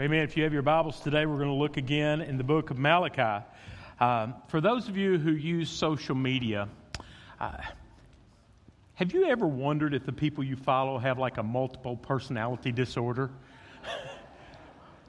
Amen. If you have your Bibles today, we're going to look again in the book of Malachi. Um, for those of you who use social media, uh, have you ever wondered if the people you follow have like a multiple personality disorder?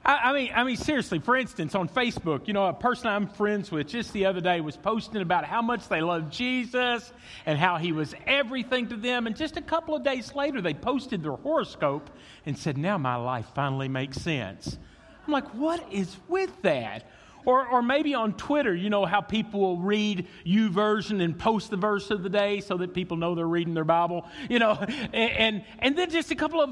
I, I, mean, I mean, seriously. For instance, on Facebook, you know, a person I'm friends with just the other day was posting about how much they love Jesus and how he was everything to them. And just a couple of days later, they posted their horoscope and said, "Now my life finally makes sense." I'm like, what is with that? Or, or maybe on Twitter, you know how people will read YouVersion and post the verse of the day so that people know they're reading their Bible, you know, and, and, and then just a couple of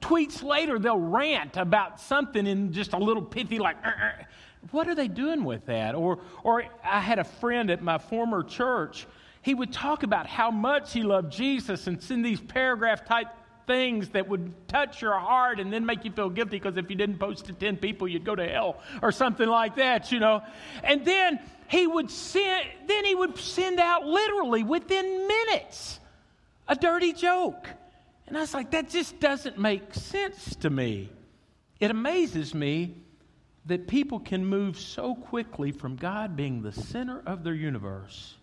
tweets later, they'll rant about something in just a little pithy, like, uh, uh. what are they doing with that? Or, or I had a friend at my former church. He would talk about how much he loved Jesus and send these paragraph type things that would touch your heart and then make you feel guilty because if you didn't post to 10 people, you'd go to hell or something like that, you know. And then he would send, then he would send out literally within minutes a dirty joke. And I was like, that just doesn't make sense to me. It amazes me that people can move so quickly from God being the center of their universe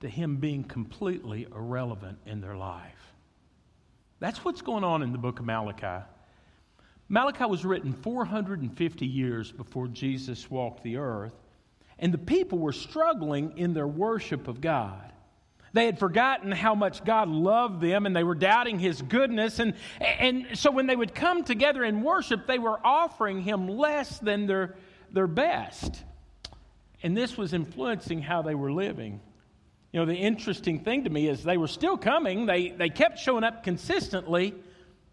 to Him being completely irrelevant in their life. That's what's going on in the book of Malachi. Malachi was written 450 years before Jesus walked the earth, and the people were struggling in their worship of God. They had forgotten how much God loved them and they were doubting his goodness. And, and so when they would come together in worship, they were offering him less than their, their best. And this was influencing how they were living. You know, the interesting thing to me is they were still coming, they, they kept showing up consistently,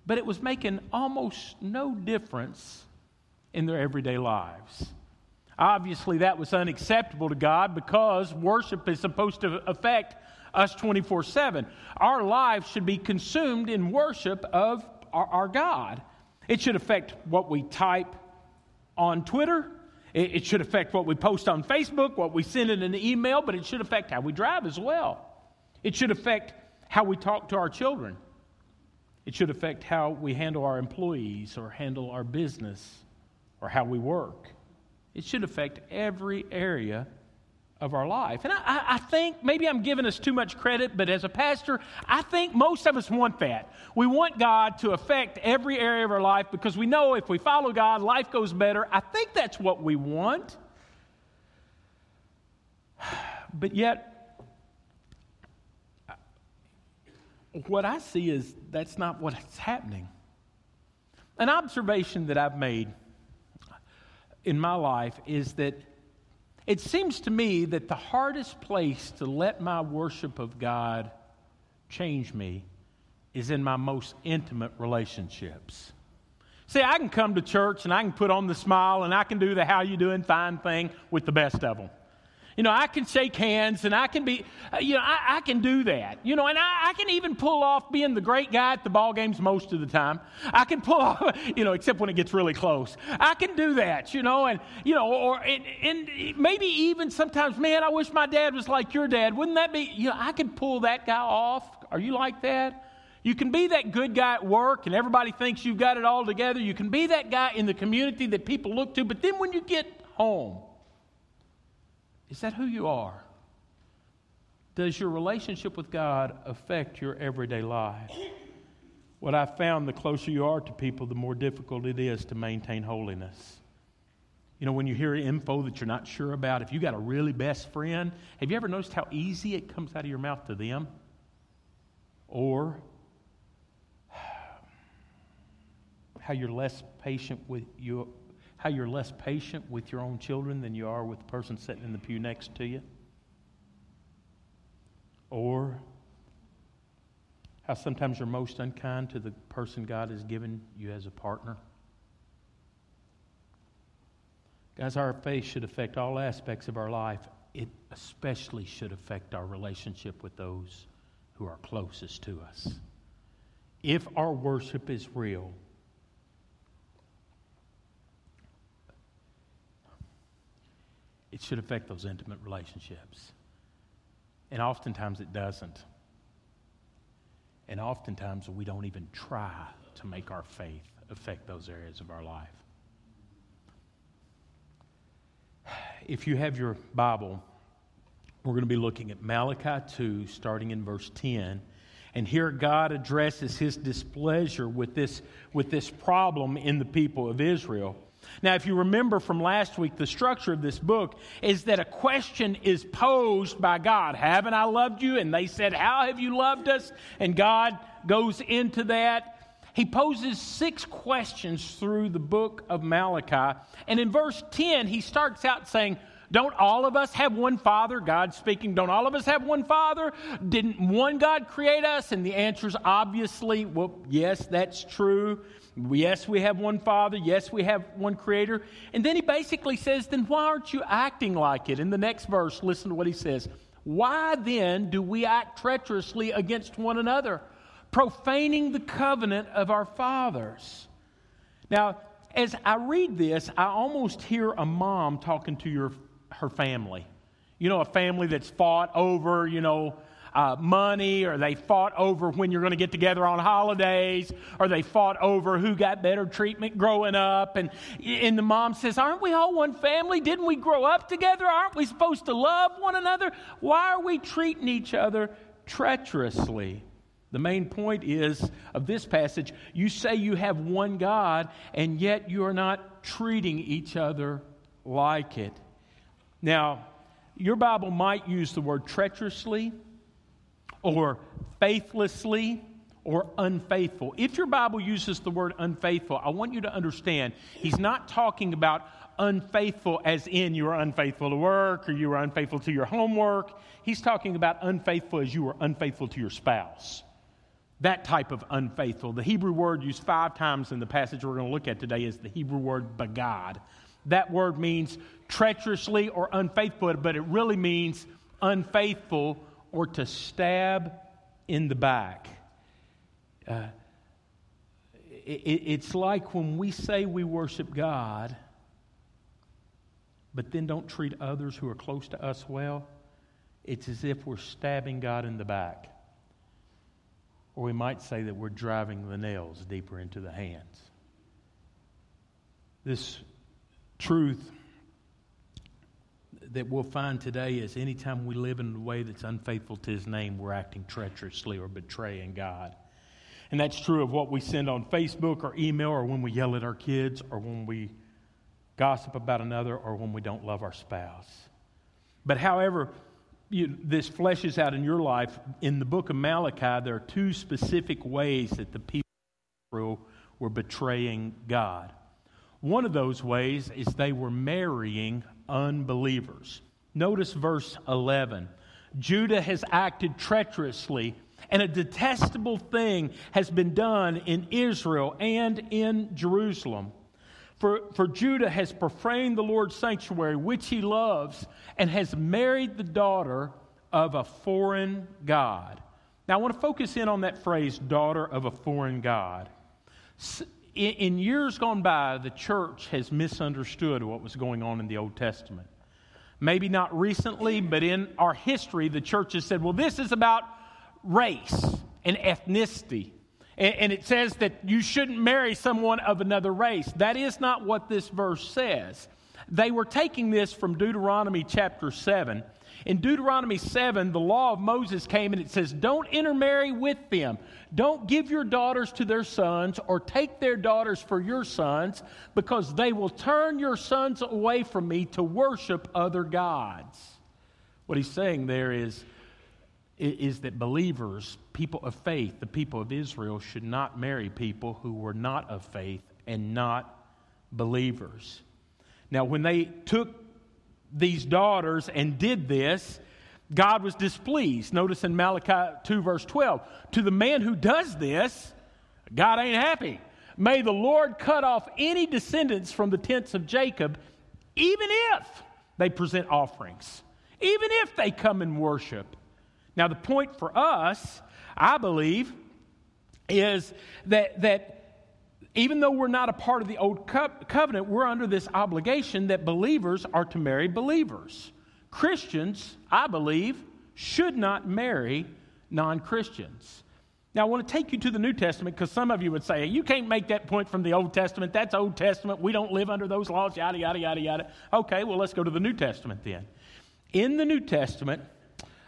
but it was making almost no difference in their everyday lives. Obviously, that was unacceptable to God because worship is supposed to affect us 24 7. Our lives should be consumed in worship of our, our God. It should affect what we type on Twitter. It, it should affect what we post on Facebook, what we send in an email, but it should affect how we drive as well. It should affect how we talk to our children. It should affect how we handle our employees or handle our business or how we work. It should affect every area of our life. And I, I, think maybe I'm giving us too much credit, but as a pastor, I think most of us want that. We want God to affect every area of our life because we know if we follow God, life goes better. I think that's what we want. But yet, what I see is that's not what's happening. An observation that I've made in my life is that it seems to me that the hardest place to let my worship of God change me is in my most intimate relationships. See, I can come to church and I can put on the smile and I can do the how you doing fine thing with the best of them. You know, I can shake hands and I can be, uh, you know, I, I can do that. You know, and I, I, can even pull off being the great guy at the ball games most of the time. I can pull off, you know, except when it gets really close. I can do that, you know, and, you know, or, and, and maybe even sometimes, man, I wish my dad was like your dad. Wouldn't that be, you know, I can pull that guy off. Are you like that? You can be that good guy at work and everybody thinks you've got it all together. You can be that guy in the community that people look to, but then when you get home, is that who you are? Does your relationship with God affect your everyday life? What I've found the closer you are to people, the more difficult it is to maintain holiness. You know, when you hear info that you're not sure about, if you got a really best friend, have you ever noticed how easy it comes out of your mouth to them? Or how you're less patient with you how you're less patient with your own children than you are with the person sitting in the pew next to you? Or how sometimes you're most unkind to the person God has given you as a partner? Guys, our faith should affect all aspects of our life. It especially should affect our relationship with those who are closest to us. If our worship is real, it should affect those intimate relationships. And oftentimes it doesn't. And oftentimes we don't even try to make our faith affect those areas of our life. If you have your Bible, we're going to be looking at Malachi 2, starting in verse 10. And here God addresses his displeasure with this, with this problem in the people of Israel. Now, if you remember from last week, the structure of this book is that a question is posed by God Haven't I loved you? And they said, How have you loved us? And God goes into that. He poses six questions through the book of Malachi. And in verse 10, he starts out saying, don't all of us have one Father? God speaking, don't all of us have one Father? Didn't one God create us? And the answer is obviously, well, yes, that's true. Yes, we have one Father. Yes, we have one Creator. And then he basically says, then why aren't you acting like it? In the next verse, listen to what he says. Why then do we act treacherously against one another, profaning the covenant of our fathers? Now, as I read this, I almost hear a mom talking to your her family. You know, a family that's fought over, you know, uh, money, or they fought over when you're going to get together on holidays, or they fought over who got better treatment growing up. And, and the mom says, Aren't we all one family? Didn't we grow up together? Aren't we supposed to love one another? Why are we treating each other treacherously? The main point is of this passage you say you have one God, and yet you are not treating each other like it. Now, your Bible might use the word treacherously or faithlessly or unfaithful. If your Bible uses the word unfaithful, I want you to understand he's not talking about unfaithful as in you are unfaithful to work or you are unfaithful to your homework. He's talking about unfaithful as you are unfaithful to your spouse. That type of unfaithful. The Hebrew word used five times in the passage we're going to look at today is the Hebrew word bagad. That word means treacherously or unfaithful, but it really means unfaithful or to stab in the back. Uh, it, it's like when we say we worship God, but then don't treat others who are close to us well, it's as if we're stabbing God in the back. Or we might say that we're driving the nails deeper into the hands. This truth that we'll find today is anytime we live in a way that's unfaithful to his name, we're acting treacherously or betraying God. And that's true of what we send on Facebook or email or when we yell at our kids or when we gossip about another or when we don't love our spouse. But however, you, this fleshes out in your life, in the book of Malachi, there are two specific ways that the people were betraying God. One of those ways is they were marrying unbelievers. Notice verse 11. Judah has acted treacherously, and a detestable thing has been done in Israel and in Jerusalem. For, for Judah has profaned the Lord's sanctuary, which he loves, and has married the daughter of a foreign God. Now, I want to focus in on that phrase, daughter of a foreign God in, in years gone by, the church has misunderstood what was going on in the Old Testament. Maybe not recently, but in our history, the church has said, well, this is about race and ethnicity. And, and it says that you shouldn't marry someone of another race. That is not what this verse says. They were taking this from Deuteronomy chapter 7 in Deuteronomy 7, the law of Moses came and it says, Don't intermarry with them. Don't give your daughters to their sons or take their daughters for your sons, because they will turn your sons away from me to worship other gods. What he's saying there is, is that believers, people of faith, the people of Israel, should not marry people who were not of faith and not believers. Now, when they took these daughters and did this, God was displeased. Notice in Malachi 2, verse 12, to the man who does this, God ain't happy. May the Lord cut off any descendants from the tents of Jacob, even if they present offerings, even if they come and worship. Now, the point for us, I believe, is that, that even though we're not a part of the old co- covenant, we're under this obligation that believers are to marry believers. Christians, I believe, should not marry non Christians. Now, I want to take you to the New Testament because some of you would say, you can't make that point from the Old Testament. That's Old Testament. We don't live under those laws, yada, yada, yada, yada. Okay, well, let's go to the New Testament then. In the New Testament,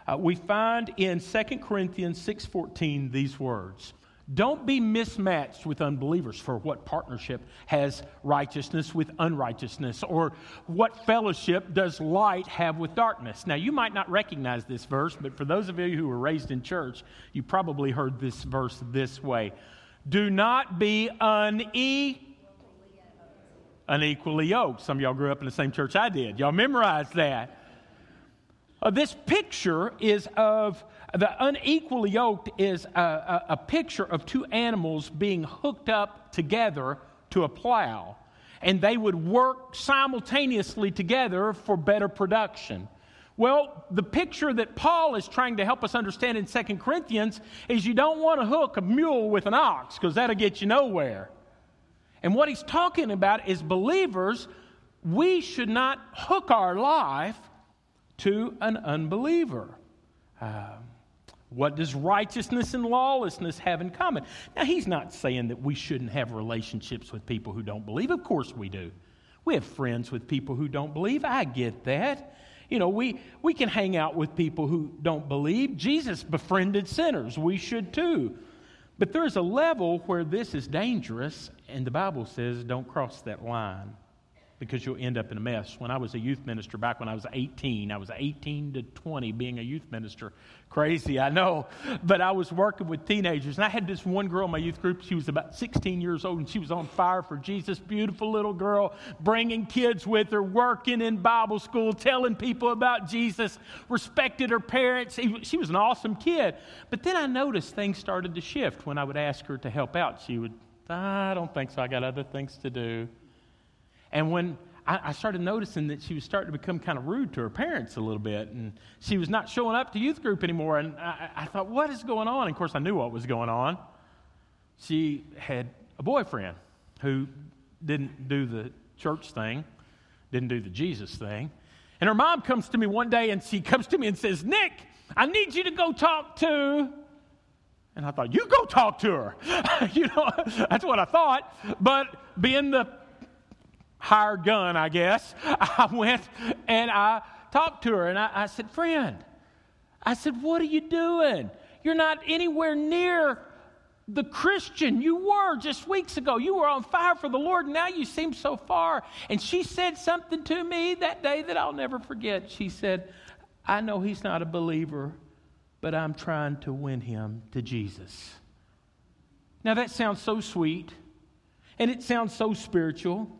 uh, we find in 2 Corinthians 6.14 these words. Don't be mismatched with unbelievers, for what partnership has righteousness with unrighteousness? Or what fellowship does light have with darkness? Now, you might not recognize this verse, but for those of you who were raised in church, you probably heard this verse this way Do not be une- unequally yoked. Some of y'all grew up in the same church I did. Y'all memorized that. Uh, this picture is of the unequally yoked is a, a, a, picture of two animals being hooked up together to a plow, and they would work simultaneously together for better production. Well, the picture that Paul is trying to help us understand in 2 Corinthians is you don't want to hook a mule with an ox because that'll get you nowhere. And what he's talking about is believers, we should not hook our life to an unbeliever. Um, what does righteousness and lawlessness have in common? Now, he's not saying that we shouldn't have relationships with people who don't believe. Of course we do. We have friends with people who don't believe. I get that. You know, we, we can hang out with people who don't believe. Jesus befriended sinners. We should too. But there's a level where this is dangerous, and the Bible says don't cross that line because you'll end up in a mess. When I was a youth minister back when I was 18, I was 18 to 20 being a youth minister. Crazy, I know. But I was working with teenagers, and I had this one girl in my youth group. She was about 16 years old, and she was on fire for Jesus. Beautiful little girl, bringing kids with her, working in Bible school, telling people about Jesus, respected her parents. She was an awesome kid. But then I noticed things started to shift when I would ask her to help out. She would, I don't think so. I got other things to do. And when I, started noticing that she was starting to become kind of rude to her parents a little bit, and she was not showing up to youth group anymore. And I, I thought, what is going on? And of course, I knew what was going on. She had a boyfriend who didn't do the church thing, didn't do the Jesus thing. And her mom comes to me one day and she comes to me and says, Nick, I need you to go talk to. And I thought, you go talk to her. you know, that's what I thought. But being the hired gun, I guess, I went and I talked to her and I, I said, Friend, I said, What are you doing? You're not anywhere near the Christian you were just weeks ago. You were on fire for the Lord, and now you seem so far. And she said something to me that day that I'll never forget. She said, I know he's not a believer, but I'm trying to win him to Jesus. Now, that sounds so sweet, and it sounds so spiritual.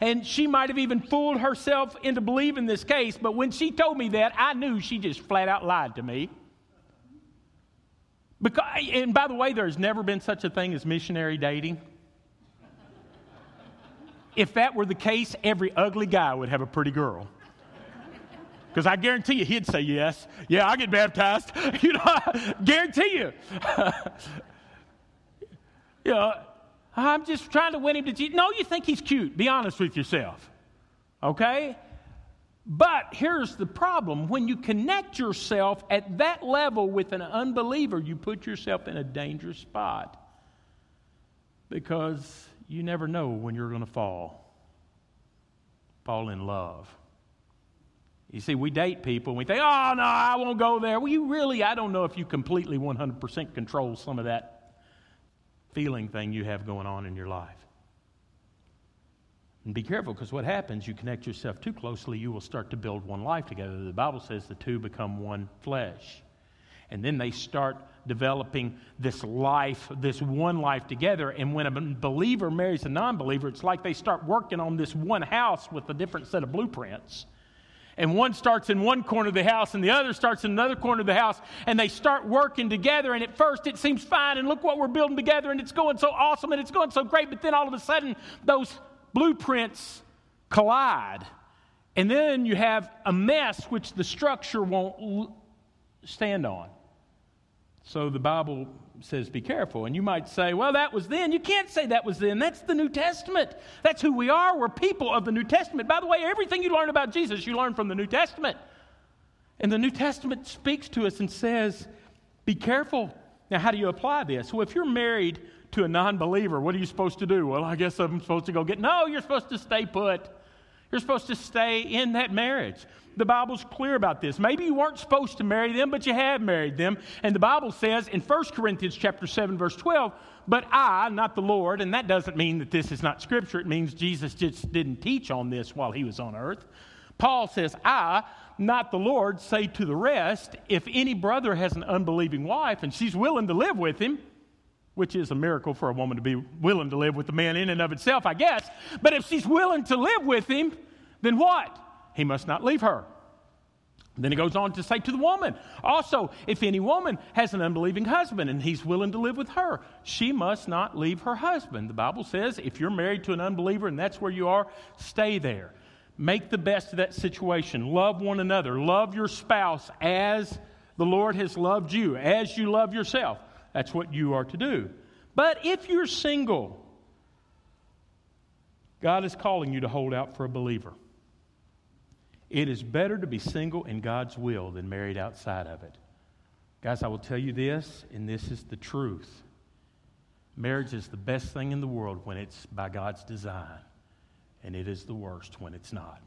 And she might have even fooled herself into believing this case, but when she told me that, I knew she just flat out lied to me. Because, and by the way, there's never been such a thing as missionary dating. If that were the case, every ugly guy would have a pretty girl. Because I guarantee you, he'd say yes. Yeah, I'll get baptized. you know, I guarantee you. you know, I'm just trying to win him to Jesus. No, you think he's cute. Be honest with yourself. Okay? But here's the problem when you connect yourself at that level with an unbeliever, you put yourself in a dangerous spot because you never know when you're going to fall. Fall in love. You see, we date people and we think, oh, no, I won't go there. Well, you really, I don't know if you completely 100% control some of that feeling thing you have going on in your life. And be careful because what happens, you connect yourself too closely, you will start to build one life together. The Bible says the two become one flesh. And then they start developing this life, this one life together. And when a believer marries a non believer, it's like they start working on this one house with a different set of blueprints and one starts in one corner of the house and the other starts in another corner of the house and they start working together and at first it seems fine and look what we're building together and it's going so awesome and it's going so great but then all of a sudden those blueprints collide. And then you have a mess which the structure won't stand on so the bible says be careful. And you might say, well, that was then. You can't say that was then. That's the New Testament. That's who we are. We're people of the New Testament. By the way, everything you learn about Jesus, you learn from the New Testament. And the New Testament speaks to us and says, be careful. Now, how do you apply this? Well, if you're married to a non believer, what are you supposed to do? Well, I guess I'm supposed to go get. No, you're supposed to stay put. You're supposed to stay in that marriage. The Bible's clear about this. Maybe you weren't supposed to marry them, but you have married them. And the Bible says in 1 Corinthians chapter 7 verse 12, "But I, not the Lord," and that doesn't mean that this is not scripture. It means Jesus just didn't teach on this while he was on earth. Paul says, "I, not the Lord, say to the rest, if any brother has an unbelieving wife and she's willing to live with him, which is a miracle for a woman to be willing to live with a man in and of itself, I guess. But if she's willing to live with him, then what? He must not leave her. Then he goes on to say to the woman, also, if any woman has an unbelieving husband and he's willing to live with her, she must not leave her husband. The Bible says if you're married to an unbeliever and that's where you are, stay there. Make the best of that situation. Love one another. Love your spouse as the Lord has loved you, as you love yourself. That's what you are to do. But if you're single, God is calling you to hold out for a believer. It is better to be single in God's will than married outside of it. Guys, I will tell you this, and this is the truth. Marriage is the best thing in the world when it's by God's design, and it is the worst when it's not.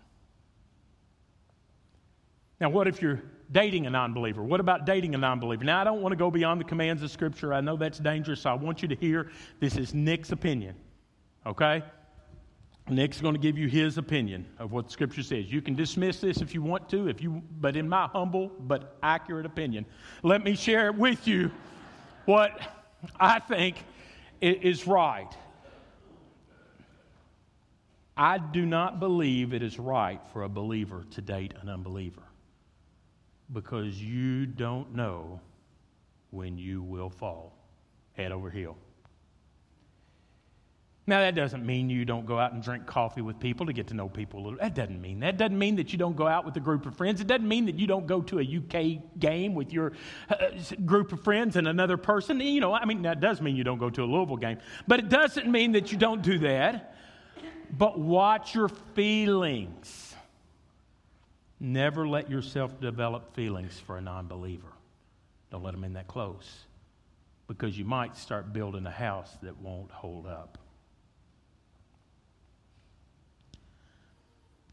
Now, what if you're dating a non believer? What about dating a non believer? Now, I don't want to go beyond the commands of Scripture. I know that's dangerous, so I want you to hear this is Nick's opinion, okay? Nick's going to give you his opinion of what Scripture says. You can dismiss this if you want to, if you, but in my humble but accurate opinion, let me share with you what I think is right. I do not believe it is right for a believer to date an unbeliever because you don't know when you will fall head over heel. Now, that doesn't mean you don't go out and drink coffee with people to get to know people a little. That doesn't mean that. doesn't mean that you don't go out with a group of friends. It doesn't mean that you don't go to a UK game with your uh, group of friends and another person. You know, I mean, that does mean you don't go to a Louisville game. But it doesn't mean that you don't do that. But watch your feelings. Never let yourself develop feelings for a non believer. Don't let them in that close because you might start building a house that won't hold up.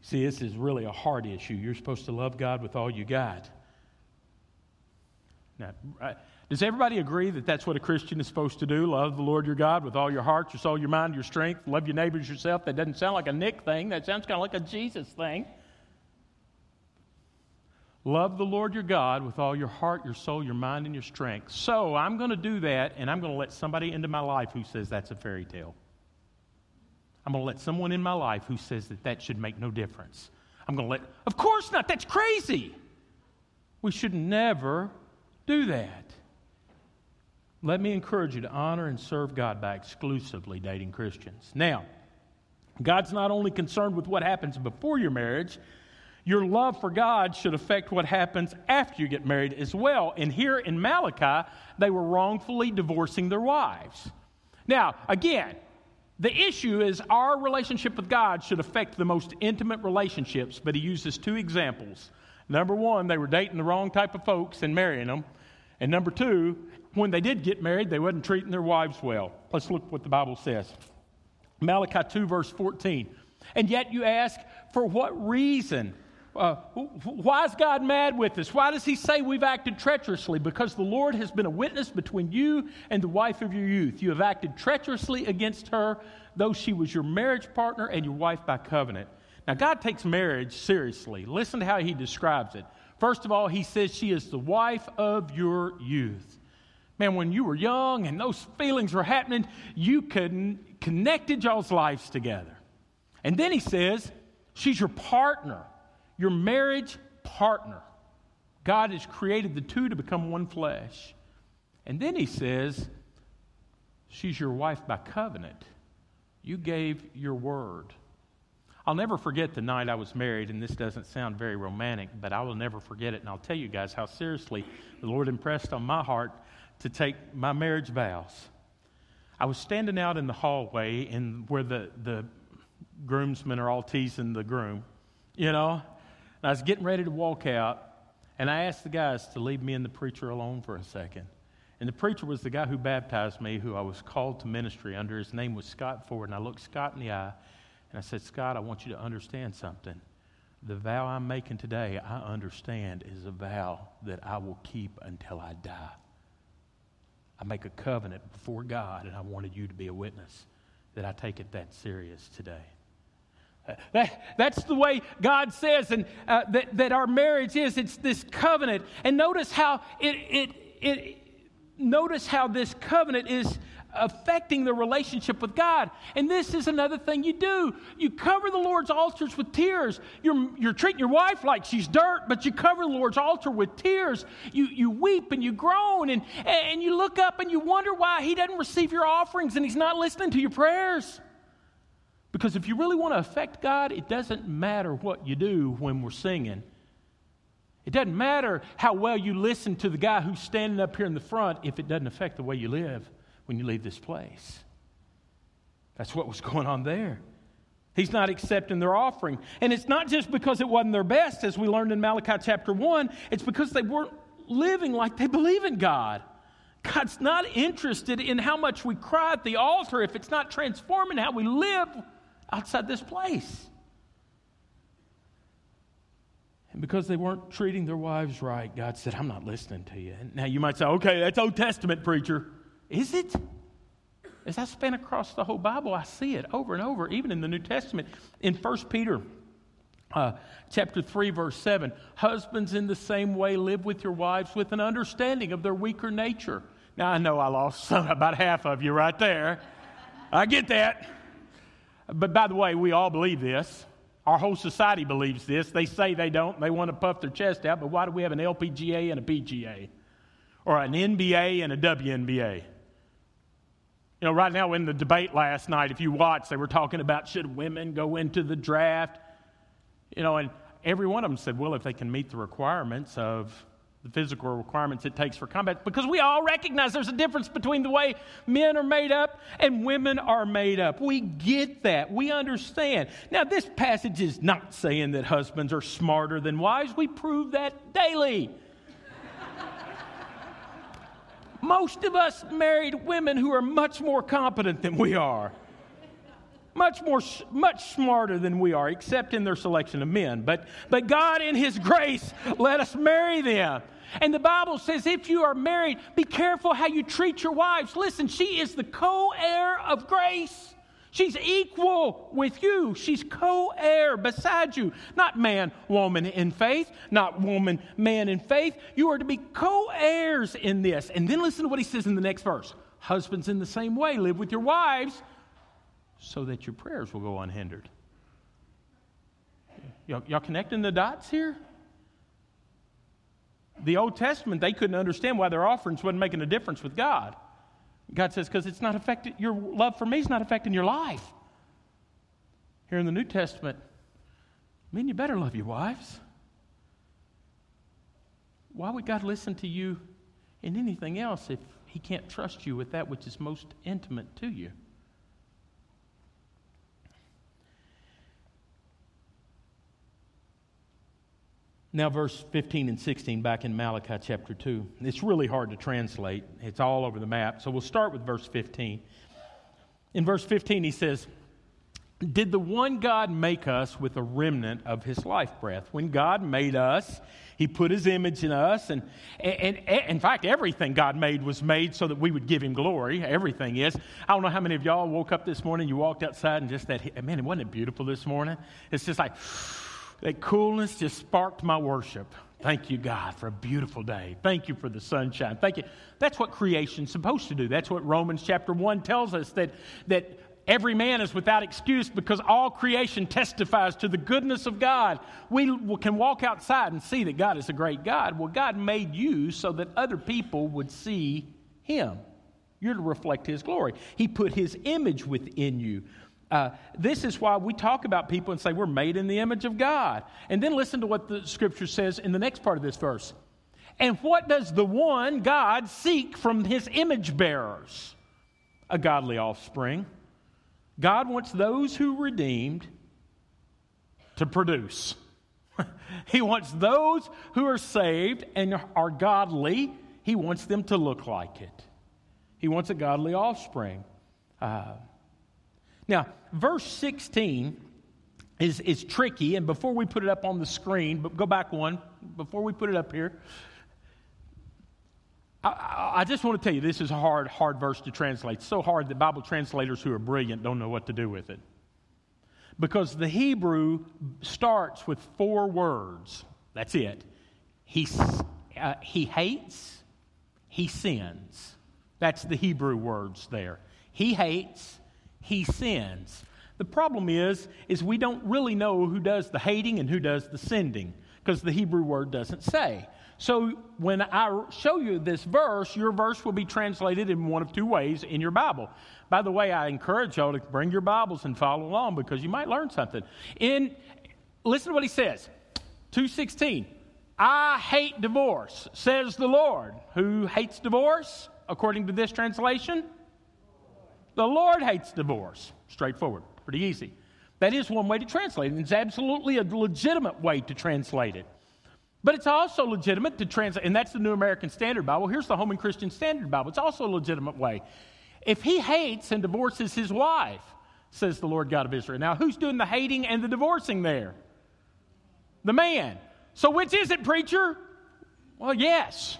See, this is really a hard issue. You're supposed to love God with all you got. Now, does everybody agree that that's what a Christian is supposed to do? Love the Lord your God with all your heart, your soul, your mind, your strength. Love your neighbors yourself. That doesn't sound like a Nick thing. That sounds kind of like a Jesus thing. Love the Lord your God with all your heart, your soul, your mind, and your strength. So I'm going to do that, and I'm going to let somebody into my life who says that's a fairy tale. I'm going to let someone in my life who says that that should make no difference. I'm going to let, of course not, that's crazy. We should never do that. Let me encourage you to honor and serve God by exclusively dating Christians. Now, God's not only concerned with what happens before your marriage, your love for God should affect what happens after you get married as well. And here in Malachi, they were wrongfully divorcing their wives. Now, again, the issue is our relationship with God should affect the most intimate relationships, but he uses two examples. Number one, they were dating the wrong type of folks and marrying them. And number two, when they did get married, they wasn't treating their wives well. Let's look what the Bible says. Malachi 2, verse 14. And yet you ask, for what reason uh, why is God mad with us? Why does He say we've acted treacherously? Because the Lord has been a witness between you and the wife of your youth. You have acted treacherously against her, though she was your marriage partner and your wife by covenant. Now, God takes marriage seriously. Listen to how He describes it. First of all, He says she is the wife of your youth. Man, when you were young and those feelings were happening, you could connected y'all's lives together. And then He says she's your partner your marriage partner. God has created the two to become one flesh. And then he says, She's your wife by covenant. You gave your word. I'll never forget the night I was married, and this doesn't sound very romantic, but I will never forget it. And I'll tell you guys how seriously the Lord impressed on my heart to take my marriage vows. I was standing out in the hallway in where the, the groomsmen are all teasing the groom, you know, and I was getting ready to walk out, and I asked the guys to leave me and the preacher alone for a second. And the preacher was the guy who baptized me, who I was called to ministry under. His name was Scott Ford. And I looked Scott in the eye and I said, Scott, I want you to understand something. The vow I'm making today, I understand, is a vow that I will keep until I die. I make a covenant before God, and I wanted you to be a witness that I take it that serious today. That, that's the way God says and, uh, that, that our marriage is. It's this covenant. And notice how it, it, it, notice how this covenant is affecting the relationship with God. And this is another thing you do. You cover the Lord's altars with tears. You're, you're treating your wife like she's dirt, but you cover the Lord's altar with tears. You, you weep and you groan and, and you look up and you wonder why He doesn't receive your offerings and He's not listening to your prayers. Because if you really want to affect God, it doesn't matter what you do when we're singing. It doesn't matter how well you listen to the guy who's standing up here in the front if it doesn't affect the way you live when you leave this place. That's what was going on there. He's not accepting their offering. And it's not just because it wasn't their best, as we learned in Malachi chapter 1, it's because they weren't living like they believe in God. God's not interested in how much we cry at the altar if it's not transforming how we live outside this place. And because they weren't treating their wives right, God said, I'm not listening to you. now you might say, okay, that's Old Testament, preacher. Is it? As I span across the whole Bible, I see it over and over, even in the New Testament. In 1 Peter uh, chapter 3, verse 7, husbands in the same way live with your wives with an understanding of their weaker nature. Now, I know I lost about half of you right there. I get that. But by the way, we all believe this. Our whole society believes this. They say they don't. They want to puff their chest out, but why do we have an LPGA and a PGA? Or an NBA and a WNBA? You know, right now in the debate last night, if you watch, they were talking about should women go into the draft? You know, and every one of them said, well, if they can meet the requirements of the physical requirements it takes for combat, because we all recognize there's a difference between the way men are made up and women are made up. We get that. We understand. Now, this passage is not saying that husbands are smarter than wives. We prove that daily. Most of us married women who are much more competent than we are. Much more, much smarter than we are, except in their selection of men. But, but God, in His grace, let us marry them. And the Bible says if you are married, be careful how you treat your wives. Listen, she is the co heir of grace. She's equal with you. She's co heir beside you. Not man, woman in faith, not woman, man in faith. You are to be co heirs in this. And then listen to what he says in the next verse Husbands, in the same way, live with your wives so that your prayers will go unhindered. Y'all, y'all connecting the dots here? The Old Testament, they couldn't understand why their offerings wasn't making a difference with God. God says, because it's not affecting, your love for me is not affecting your life. Here in the New Testament, I mean, you better love your wives. Why would God listen to you in anything else if He can't trust you with that which is most intimate to you? Now, verse 15 and 16 back in Malachi chapter 2. It's really hard to translate, it's all over the map. So we'll start with verse 15. In verse 15, he says, Did the one God make us with a remnant of his life breath? When God made us, he put his image in us. And, and, and, in fact, everything God made was made so that we would give him glory. Everything is. I don't know how many of y'all woke up this morning, you walked outside, and just that, man, wasn't it beautiful this morning? It's just like, that coolness just sparked my worship. Thank you, God, for a beautiful day. Thank you for the sunshine. Thank you. That's what creation's supposed to do. That's what Romans chapter 1 tells us that, that every man is without excuse because all creation testifies to the goodness of God. We can walk outside and see that God is a great God. Well, God made you so that other people would see Him. You're to reflect His glory. He put His image within you. Uh, this is why we talk about people and say we're made in the image of God. And then listen to what the scripture says in the next part of this verse. And what does the one God seek from his image bearers? A godly offspring. God wants those who redeemed to produce. he wants those who are saved and are godly. He wants them to look like it. He wants a godly offspring. Uh, now, verse 16 is, is tricky, and before we put it up on the screen, but go back one, before we put it up here, I, I just want to tell you this is a hard, hard verse to translate. so hard that Bible translators who are brilliant don't know what to do with it. Because the Hebrew starts with four words. That's it. He, uh, he hates, he sins. That's the Hebrew words there. He hates, he sins. The problem is, is we don't really know who does the hating and who does the sending because the Hebrew word doesn't say. So when I show you this verse, your verse will be translated in one of two ways in your Bible. By the way, I encourage y'all to bring your Bibles and follow along because you might learn something. In listen to what he says. 216. I hate divorce, says the Lord. Who hates divorce, according to this translation? The Lord hates divorce. Straightforward, pretty easy. That is one way to translate it. It's absolutely a legitimate way to translate it. But it's also legitimate to translate, and that's the New American Standard Bible. Here's the Holman Christian Standard Bible. It's also a legitimate way. If he hates and divorces his wife, says the Lord God of Israel. Now, who's doing the hating and the divorcing there? The man. So, which is it, preacher? Well, yes.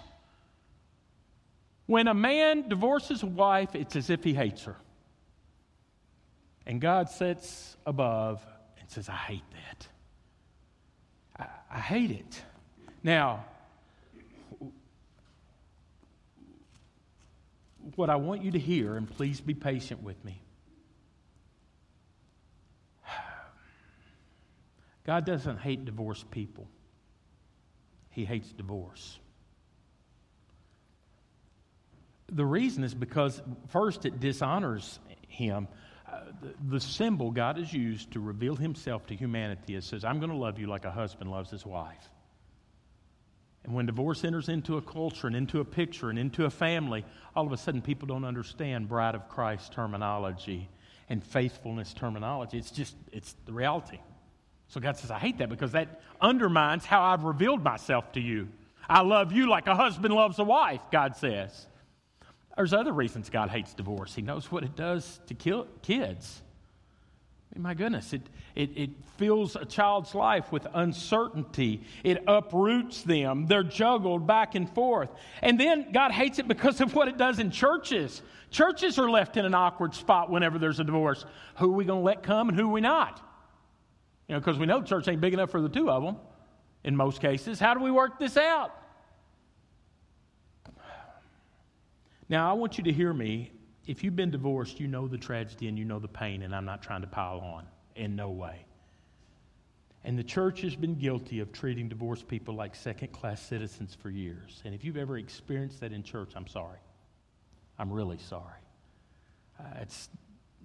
When a man divorces a wife, it's as if he hates her. And God sits above and says, I hate that. I, I hate it. Now, what I want you to hear, and please be patient with me. God doesn't hate divorced people, He hates divorce. The reason is because, first, it dishonors Him. The, the, symbol God has used to reveal Himself to humanity is says, I'm going to love you like a husband loves his wife. And when divorce enters into a culture and into a picture and into a family, all of a sudden people don't understand bride of Christ terminology and faithfulness terminology. It's just, it's the reality. So God says, I hate that because that undermines how I've revealed myself to you. I love you like a husband loves a wife, God says. There's other reasons God hates divorce. He knows what it does to kill kids my goodness, it, it, it fills a child's life with uncertainty. It uproots them. They're juggled back and forth. And then God hates it because of what it does in churches. Churches are left in an awkward spot whenever there's a divorce. Who are we going to let come and who are we not? You know, because we know church ain't big enough for the two of them in most cases. How do we work this out? Now, I want you to hear me if you've been divorced, you know the tragedy and you know the pain, and I'm not trying to pile on in no way. And the church has been guilty of treating divorced people like second class citizens for years. And if you've ever experienced that in church, I'm sorry. I'm really sorry. Uh, it's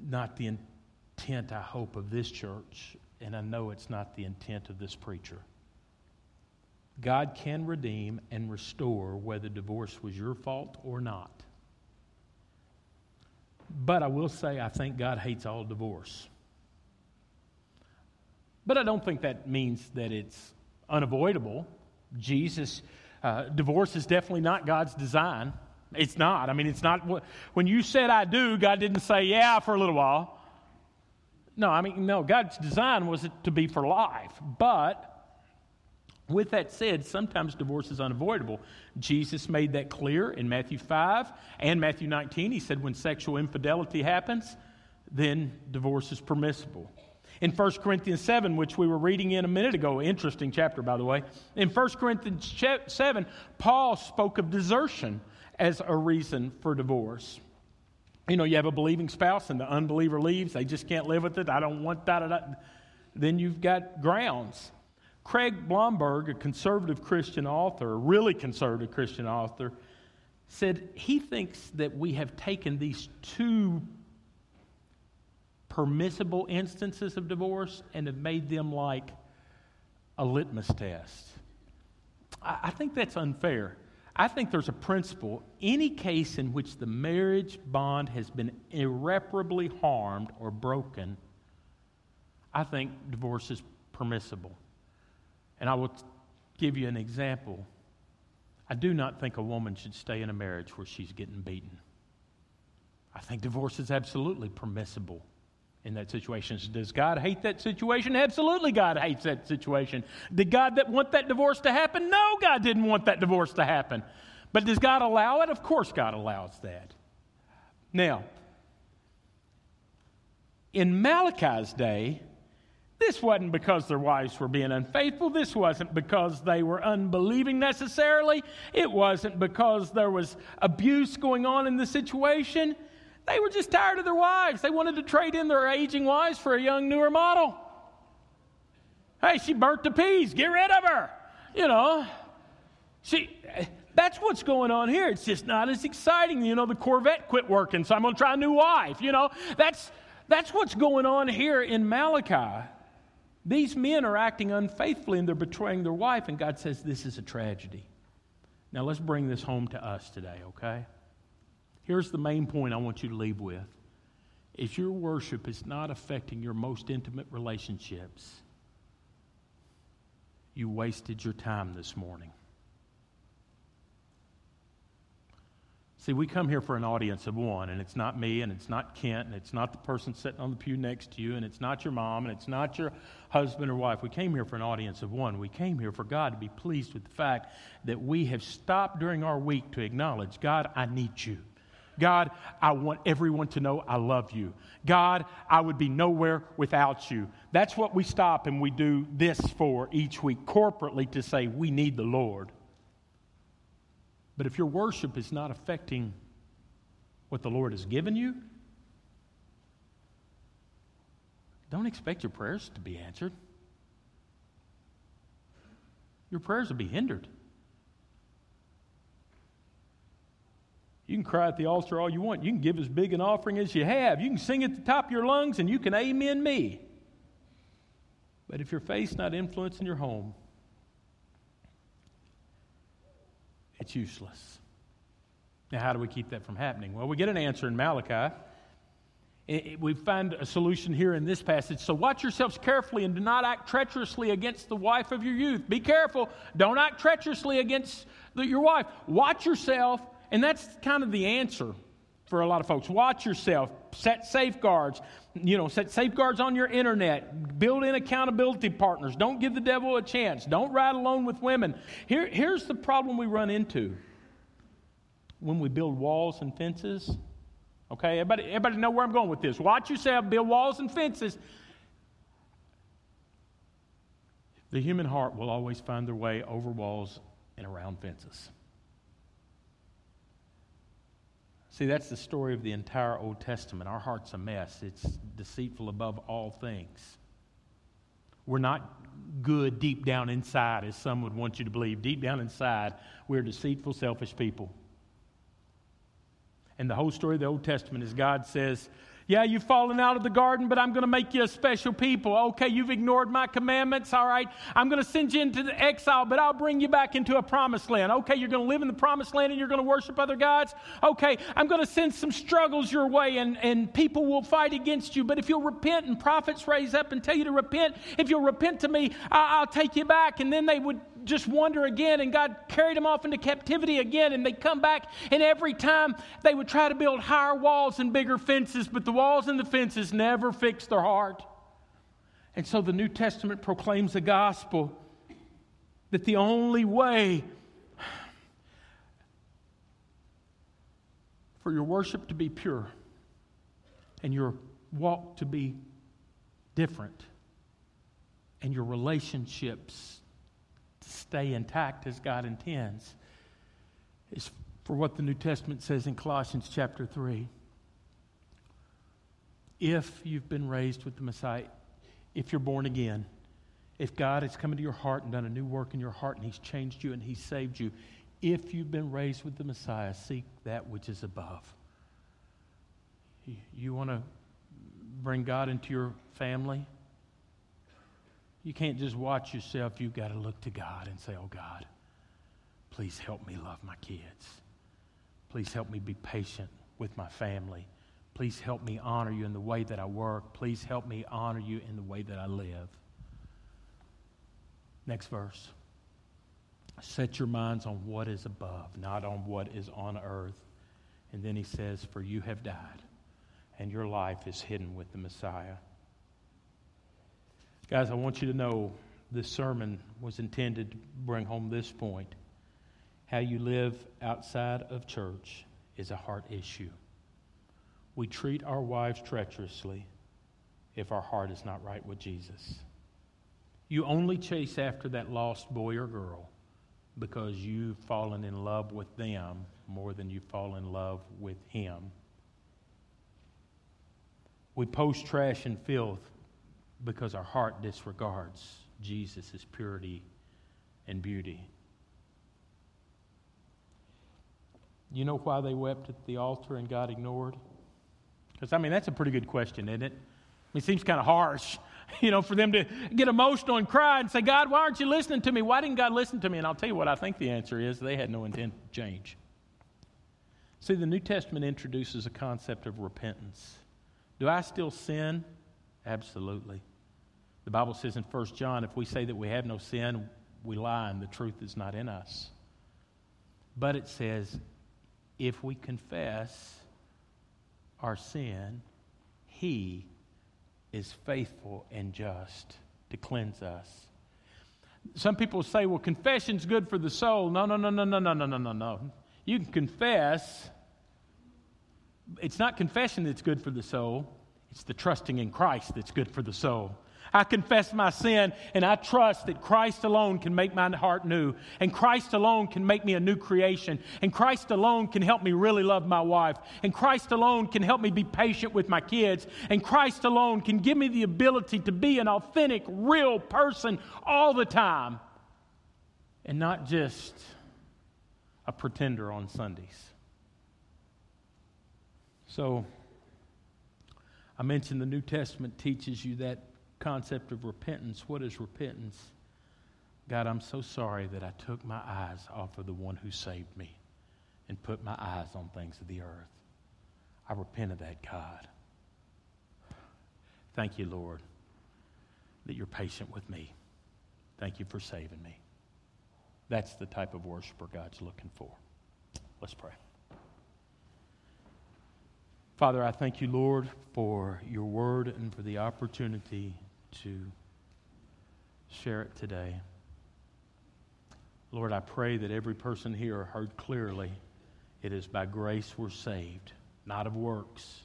not the intent, I hope, of this church, and I know it's not the intent of this preacher. God can redeem and restore whether divorce was your fault or not. But I will say, I think God hates all divorce. But I don't think that means that it's unavoidable. Jesus, uh, divorce is definitely not God's design. It's not. I mean, it's not. When you said I do, God didn't say, yeah, for a little while. No, I mean, no, God's design was to be for life. But with that said, sometimes divorce is unavoidable. Jesus made that clear in Matthew 5 and Matthew 19. He said when sexual infidelity happens, then divorce is permissible. In 1 Corinthians 7, which we were reading in a minute ago, interesting chapter, by the way, in 1 Corinthians 7, Paul spoke of desertion as a reason for divorce. You know, you have a believing spouse and the unbeliever leaves, they just can't live with it. I don't want that. Then you've got grounds. Craig Blomberg, a conservative Christian author, a really conservative Christian author, said he thinks that we have taken these two permissible instances of divorce and have made them like a litmus test. I, think that's unfair. I think there's a principle. Any case in which the marriage bond has been irreparably harmed or broken, I think divorce is permissible. And I will give you an example. I do not think a woman should stay in a marriage where she's getting beaten. I think divorce is absolutely permissible in that situation. Does God hate that situation? Absolutely, God hates that situation. Did God that want that divorce to happen? No, God didn't want that divorce to happen. But does God allow it? Of course, God allows that. Now, in Malachi's day, this wasn't because their wives were being unfaithful. This wasn't because they were unbelieving necessarily. It wasn't because there was abuse going on in the situation. They were just tired of their wives. They wanted to trade in their aging wives for a young, newer model. Hey, she burnt the peas. Get rid of her. You know, she. That's what's going on here. It's just not as exciting. You know, the Corvette quit working, so I'm going to try a new wife. You know, that's that's what's going on here in Malachi. These men are acting unfaithfully and they're betraying their wife, and God says this is a tragedy. Now, let's bring this home to us today, okay? Here's the main point I want you to leave with. If your worship is not affecting your most intimate relationships, you wasted your time this morning. See, we come here for an audience of one, and it's not me, and it's not Kent, and it's not the person sitting on the pew next to you, and it's not your mom, and it's not your husband or wife. We came here for an audience of one. We came here for God to be pleased with the fact that we have stopped during our week to acknowledge God, I need you. God, I want everyone to know I love you. God, I would be nowhere without you. That's what we stop and we do this for each week corporately to say we need the Lord. But if your worship is not affecting what the Lord has given you, don't expect your prayers to be answered. Your prayers will be hindered. You can cry at the altar all you want. You can give as big an offering as you have. You can sing at the top of your lungs and you can amen me. But if your faith's not influencing your home, it's useless. Now, how do we keep that from happening? Well, we get an answer in Malachi. We find a solution here in this passage. So watch yourselves carefully and do not act treacherously against the wife of your youth. Be careful. Don't act treacherously against the, your wife. Watch yourself, and that's kind of the answer for a lot of folks. Watch yourself. Set safeguards. You know, set safeguards on your internet. Build in accountability partners. Don't give the devil a chance. Don't ride alone with women. Here, here's the problem we run into when we build walls and fences. Okay, everybody, everybody know where I'm going with this. Watch yourself, build walls and fences. The human heart will always find their way over walls and around fences. See, that's the story of the entire Old Testament. Our heart's a mess, it's deceitful above all things. We're not good deep down inside, as some would want you to believe. Deep down inside, we're deceitful, selfish people. And the whole story of the Old Testament is God says, yeah, you've fallen out of the garden, but I'm going to make you a special people. Okay, you've ignored my commandments. All right, I'm going to send you into the exile, but I'll bring you back into a promised land. Okay, you're going to live in the promised land and you're going to worship other gods. Okay, I'm going to send some struggles your way and, and people will fight against you. But if you'll repent and prophets raise up and tell you to repent, if you'll repent to me, I'll take you back. And then they would just wander again, and God carried them off into captivity again, and they'd come back, and every time they would try to build higher walls and bigger fences, but the walls and the fences never fixed their heart. And so the New Testament proclaims the gospel that the only way for your worship to be pure and your walk to be different and your relationships stay intact as God intends is for what the New Testament says in Colossians chapter 3. If you've been raised with the Messiah, if you're born again, if God has come into your heart and done a new work in your heart and He's changed you and He's saved you, if you've been raised with the Messiah, seek that which is above. You want to bring God into your family? You can't just watch yourself. You've got to look to God and say, Oh, God, please help me love my kids. Please help me be patient with my family. Please help me honor you in the way that I work. Please help me honor you in the way that I live. Next verse. Set your minds on what is above, not on what is on earth. And then he says, For you have died, and your life is hidden with the Messiah. Guys, I want you to know this sermon was intended to bring home this point. How you live outside of church is a heart issue. We treat our wives treacherously if our heart is not right with Jesus. You only chase after that lost boy or girl because you've fallen in love with them more than you fall in love with Him. We post trash and filth because our heart disregards Jesus' purity and beauty. You know why they wept at the altar and God ignored? Because, I mean, that's a pretty good question, isn't it? I mean, it seems kind of harsh, you know, for them to get emotional and cry and say, God, why aren't you listening to me? Why didn't God listen to me? And I'll tell you what I think the answer is they had no intent to change. See, the New Testament introduces a concept of repentance. Do I still sin? Absolutely. The Bible says in 1 John, if we say that we have no sin, we lie and the truth is not in us. But it says, if we confess our sin, He is faithful and just to cleanse us. Some people say, well, confession's good for the soul. No, no, no, no, no, no, no, no, no, no. You can confess. It's not confession that's good for the soul, it's the trusting in Christ that's good for the soul. I confess my sin and I trust that Christ alone can make my heart new. And Christ alone can make me a new creation. And Christ alone can help me really love my wife. And Christ alone can help me be patient with my kids. And Christ alone can give me the ability to be an authentic, real person all the time. And not just a pretender on Sundays. So, I mentioned the New Testament teaches you that concept of repentance. What is repentance? God, I'm so sorry that I took my eyes off of the one who saved me and put my eyes on things of the earth. I repent of that, God. Thank you, Lord, that you're patient with me. Thank you for saving me. That's the type of worshiper God's looking for. Let's pray. Father, I thank you, Lord, for your word and for the opportunity to share it today. Lord, I pray that every person here heard clearly it is by grace we're saved, not of works.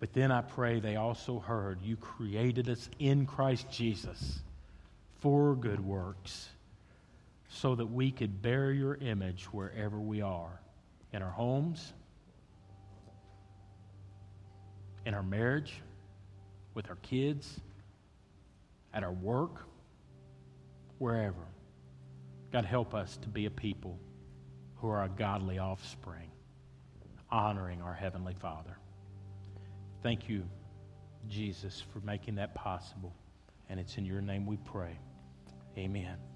But then I pray they also heard you created us in Christ Jesus for good works so that we could bear your image wherever we are in our homes, in our marriage, with our kids, at our work, wherever. God, help us to be a people who are a godly offspring, honoring our Heavenly Father. Thank you, Jesus, for making that possible. And it's in your name we pray. Amen.